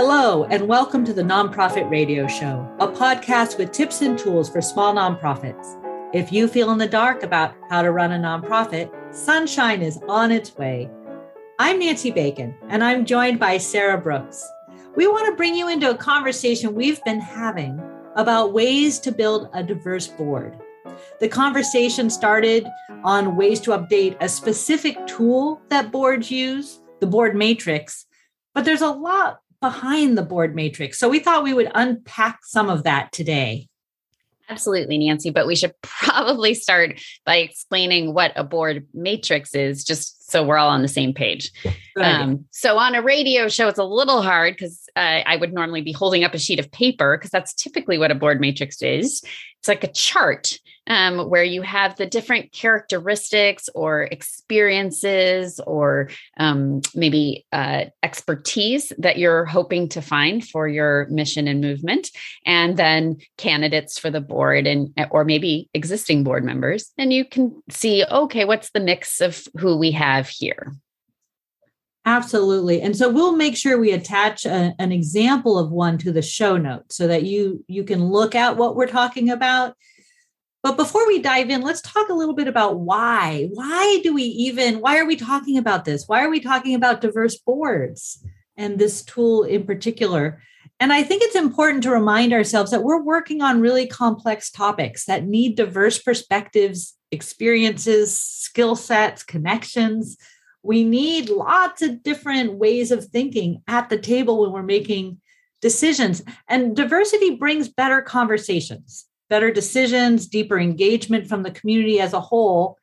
Hello, and welcome to the Nonprofit Radio Show, a podcast with tips and tools for small nonprofits. If you feel in the dark about how to run a nonprofit, sunshine is on its way. I'm Nancy Bacon, and I'm joined by Sarah Brooks. We want to bring you into a conversation we've been having about ways to build a diverse board. The conversation started on ways to update a specific tool that boards use, the board matrix, but there's a lot behind the board matrix. So we thought we would unpack some of that today. Absolutely, Nancy. But we should probably start by explaining what a board matrix is, just so we're all on the same page. Um, so, on a radio show, it's a little hard because uh, I would normally be holding up a sheet of paper because that's typically what a board matrix is. It's like a chart um, where you have the different characteristics or experiences or um, maybe uh, expertise that you're hoping to find for your mission and movement, and then candidates for the board and or maybe existing board members, and you can see okay, what's the mix of who we have here. Absolutely. And so we'll make sure we attach a, an example of one to the show notes so that you you can look at what we're talking about but before we dive in, let's talk a little bit about why. Why do we even, why are we talking about this? Why are we talking about diverse boards and this tool in particular? And I think it's important to remind ourselves that we're working on really complex topics that need diverse perspectives, experiences, skill sets, connections. We need lots of different ways of thinking at the table when we're making decisions. And diversity brings better conversations better decisions, deeper engagement from the community as a whole.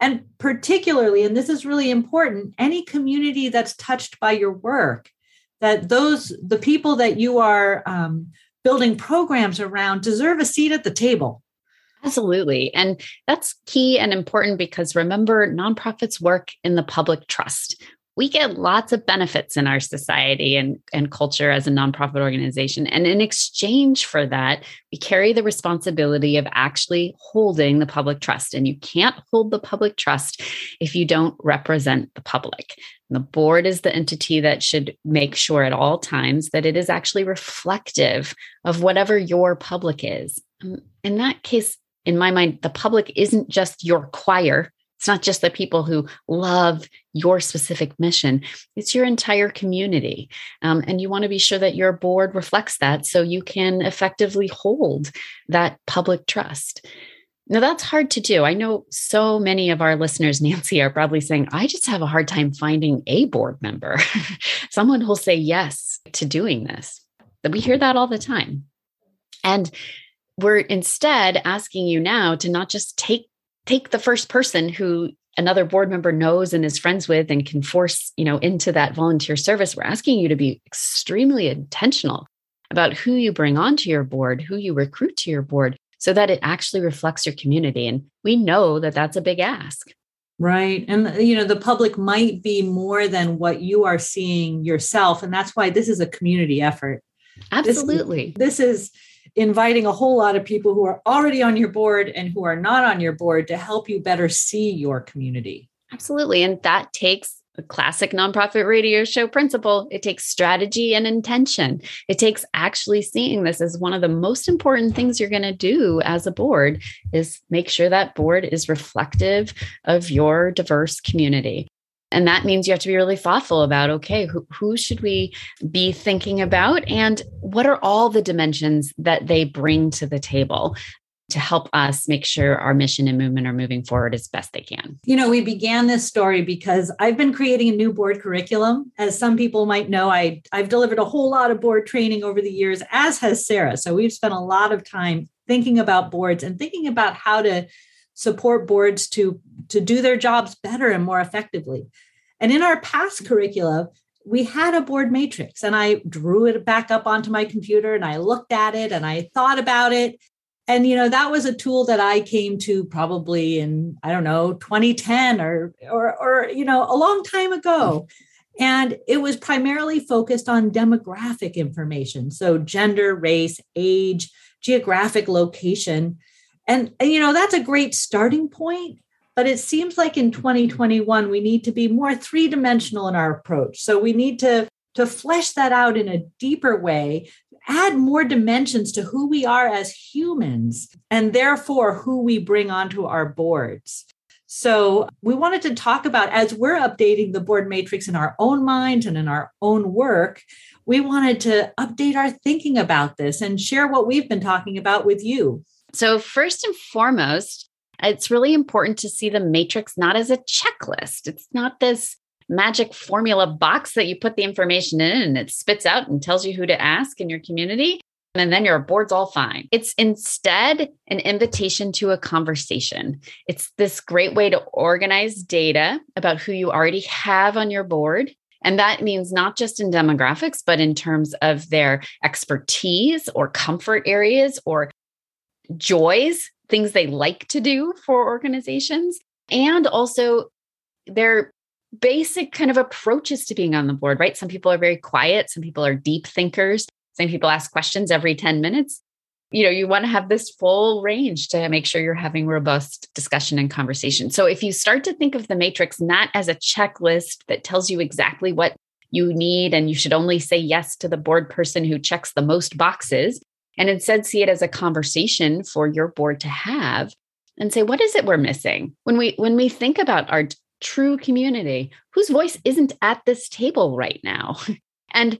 And particularly, and this is really important, any community that's touched by your work, that those, the people that you are um, building programs around deserve a seat at the table. Absolutely. And that's key and important because remember, nonprofits work in the public trust we get lots of benefits in our society and, and culture as a nonprofit organization. And in exchange for that, we carry the responsibility of actually holding the public trust. And you can't hold the public trust if you don't represent the public. And the board is the entity that should make sure at all times that it is actually reflective of whatever your public is. Um, in that case, in my mind, the public isn't just your choir it's not just the people who love your specific mission, it's your entire community. Um, and you want to be sure that your board reflects that so you can effectively hold that public trust. Now, that's hard to do. I know so many of our listeners, Nancy, are probably saying, I just have a hard time finding a board member, someone who'll say yes to doing this. We hear that all the time. And we're instead asking you now to not just take take the first person who another board member knows and is friends with and can force you know into that volunteer service we're asking you to be extremely intentional about who you bring onto your board who you recruit to your board so that it actually reflects your community. And we know that that's a big ask. Right. And you know the public might be more than what you are seeing yourself. And that's why this is a community effort. Absolutely. this, this is inviting a whole lot of people who are already on your board and who are not on your board to help you better see your community. Absolutely. And that takes a classic nonprofit radio show principle. It takes strategy and intention. It takes actually seeing this as one of the most important things you're going to do as a board is make sure that board is reflective of your diverse community. And that means you have to be really thoughtful about okay, who, who should we be thinking about? And what are all the dimensions that they bring to the table? to help us make sure our mission and movement are moving forward as best they can. You know, we began this story because I've been creating a new board curriculum. As some people might know, I, I've delivered a whole lot of board training over the years, as has Sarah. So we've spent a lot of time thinking about boards and thinking about how to support boards to, to do their jobs better and more effectively. And in our past mm-hmm. curricula, we had a board matrix and I drew it back up onto my computer and I looked at it and I thought about it. And you know, that was a tool that I came to probably in, I don't know, 2010 or or or you know, a long time ago. Mm-hmm. And it was primarily focused on demographic information. So gender, race, age, geographic location. And, and you know, that's a great starting point but it seems like in 2021, we need to be more three dimensional in our approach. So we need to to flesh that out in a deeper way, add more dimensions to who we are as humans, and therefore who we bring onto our boards. So, we wanted to talk about as we're updating the board matrix in our own minds and in our own work, we wanted to update our thinking about this and share what we've been talking about with you. So, first and foremost, it's really important to see the matrix not as a checklist. It's not this magic formula box that you put the information in and it spits out and tells you who to ask in your community. And then your board's all fine. It's instead an invitation to a conversation. It's this great way to organize data about who you already have on your board. And that means not just in demographics, but in terms of their expertise or comfort areas or joys, things they like to do for organizations, and also their basic kind of approaches to being on the board, right? Some people are very quiet, some people are deep thinkers, some people ask questions every 10 minutes. You know, you want to have this full range to make sure you're having robust discussion and conversation. So if you start to think of the matrix not as a checklist that tells you exactly what you need and you should only say yes to the board person who checks the most boxes, and instead see it as a conversation for your board to have and say what is it we're missing? When we when we think about our true community whose voice isn't at this table right now? And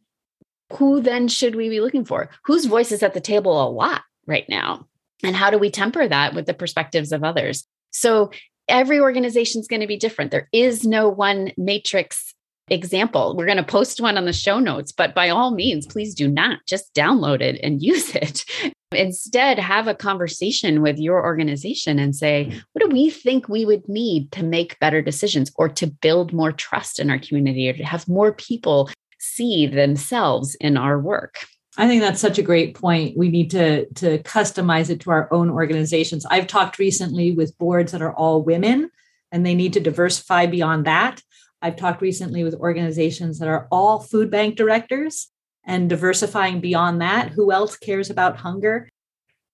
who then should we be looking for? Whose voice is at the table a lot right now? And how do we temper that with the perspectives of others? So every organization is going to be different. There is no one matrix example. We're going to post one on the show notes, but by all means, please do not just download it and use it. Instead, have a conversation with your organization and say, what do we think we would need to make better decisions or to build more trust in our community or to have more people see themselves in our work? I think that's such a great point. We need to to customize it to our own organizations. I've talked recently with boards that are all women and they need to diversify beyond that. I've talked recently with organizations that are all food bank directors and diversifying beyond that. Who else cares about hunger?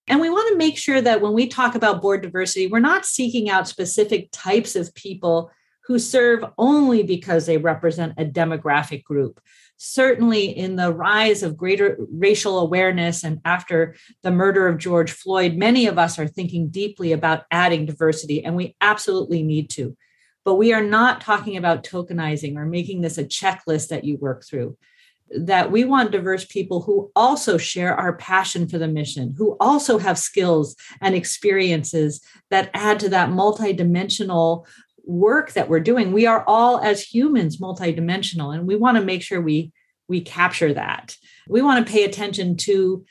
And we want to make sure that when we talk about board diversity, we're not seeking out specific types of people who serve only because they represent a demographic group. Certainly, in the rise of greater racial awareness and after the murder of George Floyd, many of us are thinking deeply about adding diversity, and we absolutely need to. But we are not talking about tokenizing or making this a checklist that you work through. That we want diverse people who also share our passion for the mission, who also have skills and experiences that add to that multidimensional work that we're doing. We are all, as humans, multidimensional, and we want to make sure we we capture that. We want to pay attention to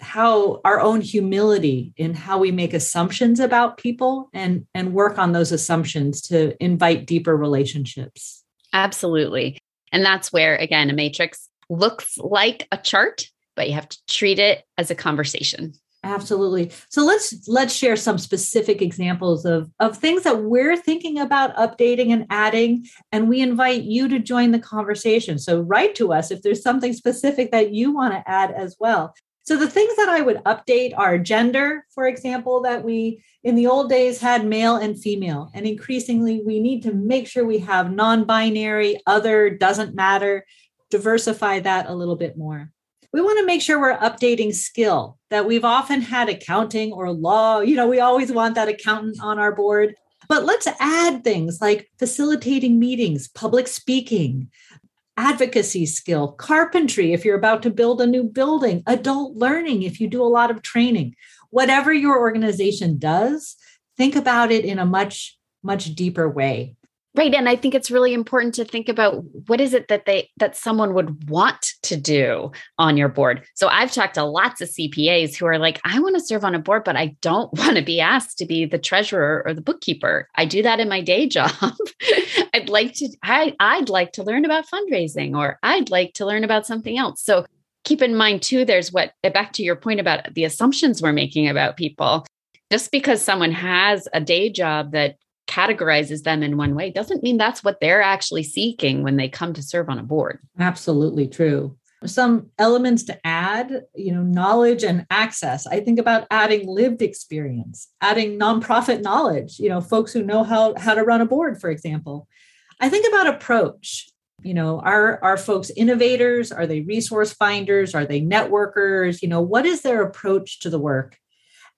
how our own humility in how we make assumptions about people and and work on those assumptions to invite deeper relationships. Absolutely. And that's where again a matrix looks like a chart but you have to treat it as a conversation. Absolutely. So let's let's share some specific examples of of things that we're thinking about updating and adding and we invite you to join the conversation. So write to us if there's something specific that you want to add as well so the things that I would update are gender, for example, that we in the old days had male and female. And increasingly, we need to make sure we have non binary, other, doesn't matter, diversify that a little bit more. We want to make sure we're updating skill that we've often had accounting or law. You know, we always want that accountant on our board. But let's add things like facilitating meetings, public speaking, advocacy skill, carpentry if you're about to build a new building, adult learning if you do a lot of training. Whatever your organization does, think about it in a much, much deeper way. Right. And I think it's really important to think about what is it that they that someone would want to do on your board. So I've talked to lots of CPAs who are like, I want to serve on a board, but I don't want to be asked to be the treasurer or the bookkeeper. I do that in my day job. I'd like to I, I'd like to learn about fundraising or I'd like to learn about something else. So keep in mind too, there's what back to your point about the assumptions we're making about people. Just because someone has a day job that categorizes them in one way doesn't mean that's what they're actually seeking when they come to serve on a board. Absolutely true. Some elements to add, you know, knowledge and access. I think about adding lived experience, adding nonprofit knowledge, you know, folks who know how, how to run a board, for example. I think about approach. you know are are folks innovators are they resource finders are they networkers you know what is their approach to the work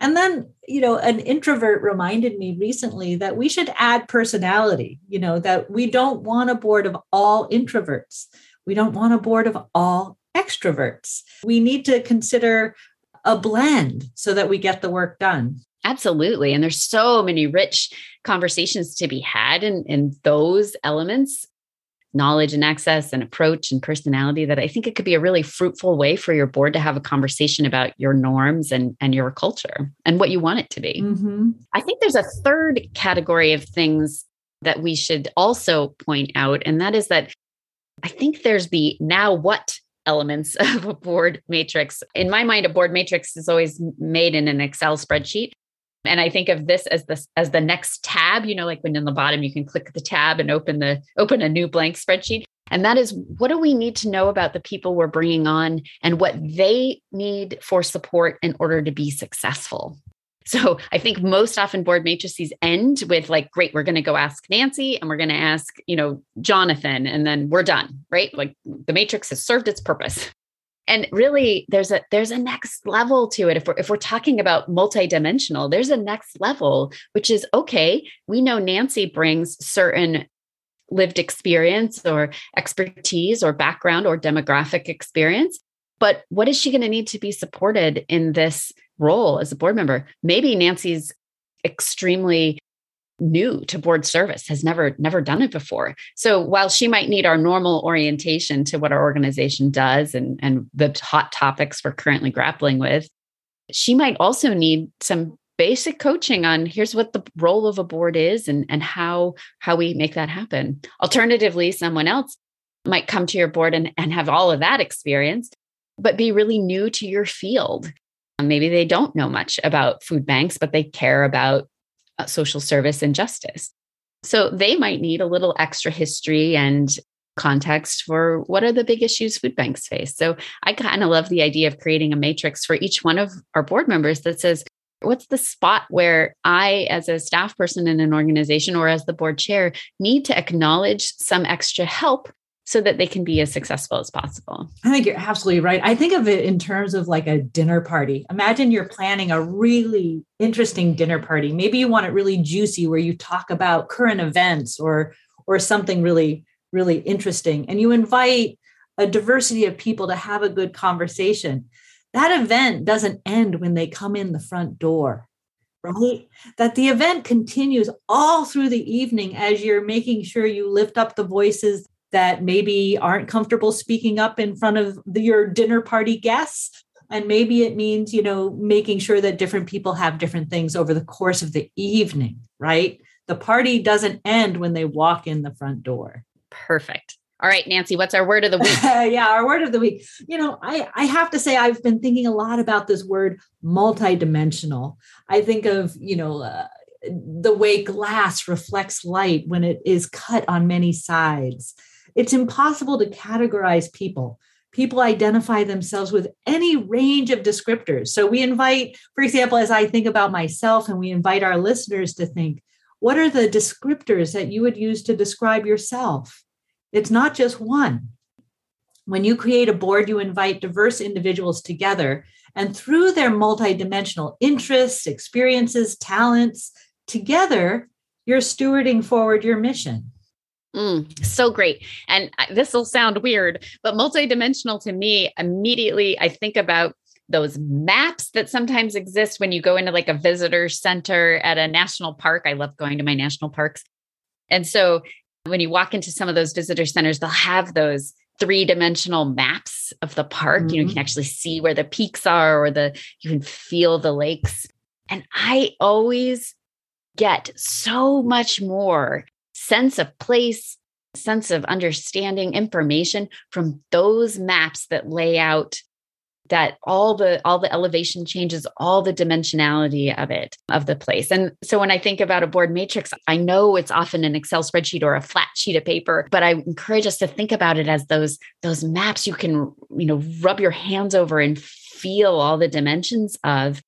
and then you know an introvert reminded me recently that we should add personality you know that we don't want a board of all introverts. We don't want a board of all extroverts. We need to consider a blend so that we get the work done. Absolutely. And there's so many rich conversations to be had in, in those elements knowledge and access and approach and personality that I think it could be a really fruitful way for your board to have a conversation about your norms and, and your culture and what you want it to be. Mm-hmm. I think there's a third category of things that we should also point out, and that is that I think there's the now what elements of a board matrix. In my mind, a board matrix is always made in an Excel spreadsheet. And I think of this as the as the next tab, you know, like when in the bottom you can click the tab and open the open a new blank spreadsheet. And that is what do we need to know about the people we're bringing on and what they need for support in order to be successful. So I think most often board matrices end with like, great, we're going to go ask Nancy and we're going to ask, you know, Jonathan, and then we're done, right? Like the matrix has served its purpose and really there's a there's a next level to it. If we're if we're talking about multidimensional there's a next level which is okay we know nancy brings certain lived experience or expertise or background or demographic experience but what is she going to need to be supported in this role as a board member? Maybe nancy's extremely new to board service has never never done it before. So while she might need our normal orientation to what our organization does and and the hot topics we're currently grappling with she might also need some basic coaching on here's what the role of a board is and and how how we make that happen. Alternatively someone else might come to your board and, and have all of that experience but be really new to your field. Maybe they don't know much about food banks but they care about Uh, social service and justice. So they might need a little extra history and context for what are the big issues food banks face. So I kind of love the idea of creating a matrix for each one of our board members that says, what's the spot where I, as a staff person in an organization or as the board chair, need to acknowledge some extra help so that they can be as successful as possible. I think you're absolutely right. I think of it in terms of like a dinner party. Imagine you're planning a really interesting dinner party. Maybe you want it really juicy where you talk about current events or or something really really interesting and you invite a diversity of people to have a good conversation. That event doesn't end when they come in the front door right? That the event continues all through the evening as you're making sure you lift up the voices that maybe aren't comfortable speaking up in front of the, your dinner party guests. And maybe it means you know making sure that different people have different things over the course of the evening right? The party doesn't end when they walk in the front door. Perfect. All right nancy what's our word of the week? Yeah our word of the week. You know i i have to say i've been thinking a lot about this word multidimensional. I think of you know uh, the way glass reflects light when it is cut on many sides it's impossible to categorize people. People identify themselves with any range of descriptors. So we invite, for example, as I think about myself, and we invite our listeners to think, what are the descriptors that you would use to describe yourself? It's not just one. When you create a board, you invite diverse individuals together, and through their multidimensional interests, experiences, talents, together, you're stewarding forward your mission. Mm, so great. And this will sound weird, but multidimensional to me, immediately I think about those maps that sometimes exist when you go into like a visitor center at a national park. I love going to my national parks. And so when you walk into some of those visitor centers, they'll have those three dimensional maps of the park. Mm-hmm. You know, you can mm-hmm. actually see where the peaks are or the, you can feel the lakes. And I always get so much more sense of place, sense of understanding information from those maps that lay out that all the all the elevation changes all the dimensionality of it of the place. And so when i think about a board matrix i know it's often an excel spreadsheet or a flat sheet of paper but i encourage us to think about it as those those maps you can you know rub your hands over and feel all the dimensions of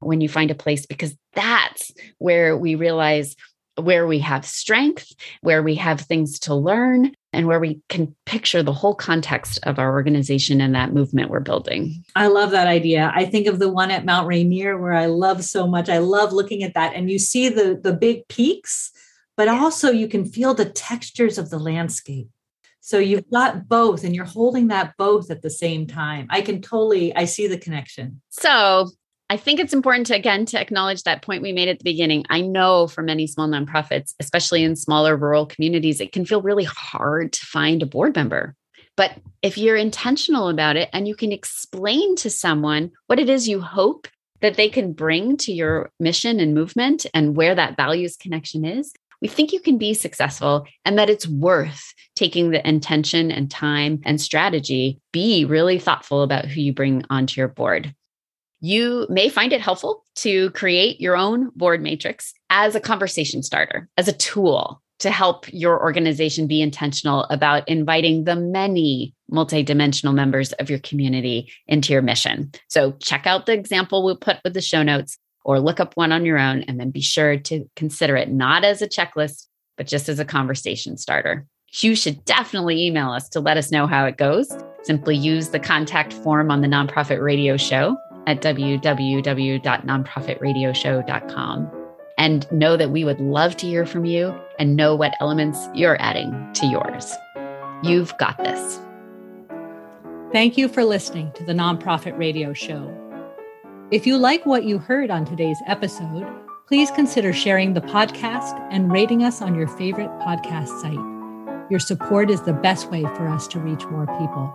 when you find a place because that's where we realize where we have strength, where we have things to learn, and where we can picture the whole context of our organization and that movement we're building. I love that idea. I think of the one at Mount Rainier where I love so much. I love looking at that and you see the the big peaks, but also you can feel the textures of the landscape. So you've got both and you're holding that both at the same time. I can totally I see the connection. So, I think it's important to again to acknowledge that point we made at the beginning. I know for many small nonprofits, especially in smaller rural communities, it can feel really hard to find a board member. But if you're intentional about it and you can explain to someone what it is you hope that they can bring to your mission and movement and where that values connection is, we think you can be successful and that it's worth taking the intention and time and strategy. Be really thoughtful about who you bring onto your board. You may find it helpful to create your own board matrix as a conversation starter, as a tool to help your organization be intentional about inviting the many multidimensional members of your community into your mission. So check out the example we'll put with the show notes or look up one on your own and then be sure to consider it not as a checklist, but just as a conversation starter. You should definitely email us to let us know how it goes. Simply use the contact form on the Nonprofit Radio Show at www.nonprofitradioshow.com. And know that we would love to hear from you and know what elements you're adding to yours. You've got this. Thank you for listening to the Nonprofit Radio Show. If you like what you heard on today's episode, please consider sharing the podcast and rating us on your favorite podcast site. Your support is the best way for us to reach more people.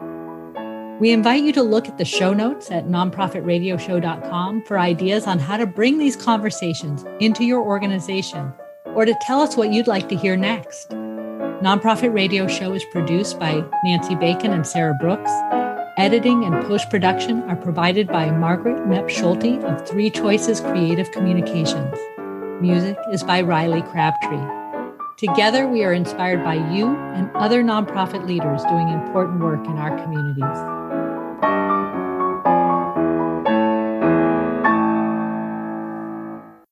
We invite you to look at the show notes at nonprofitradioshow.com for ideas on how to bring these conversations into your organization or to tell us what you'd like to hear next. Nonprofit Radio Show is produced by Nancy Bacon and Sarah Brooks. Editing and post production are provided by Margaret Knepp Schulte of Three Choices Creative Communications. Music is by Riley Crabtree. Together, we are inspired by you and other nonprofit leaders doing important work in our communities.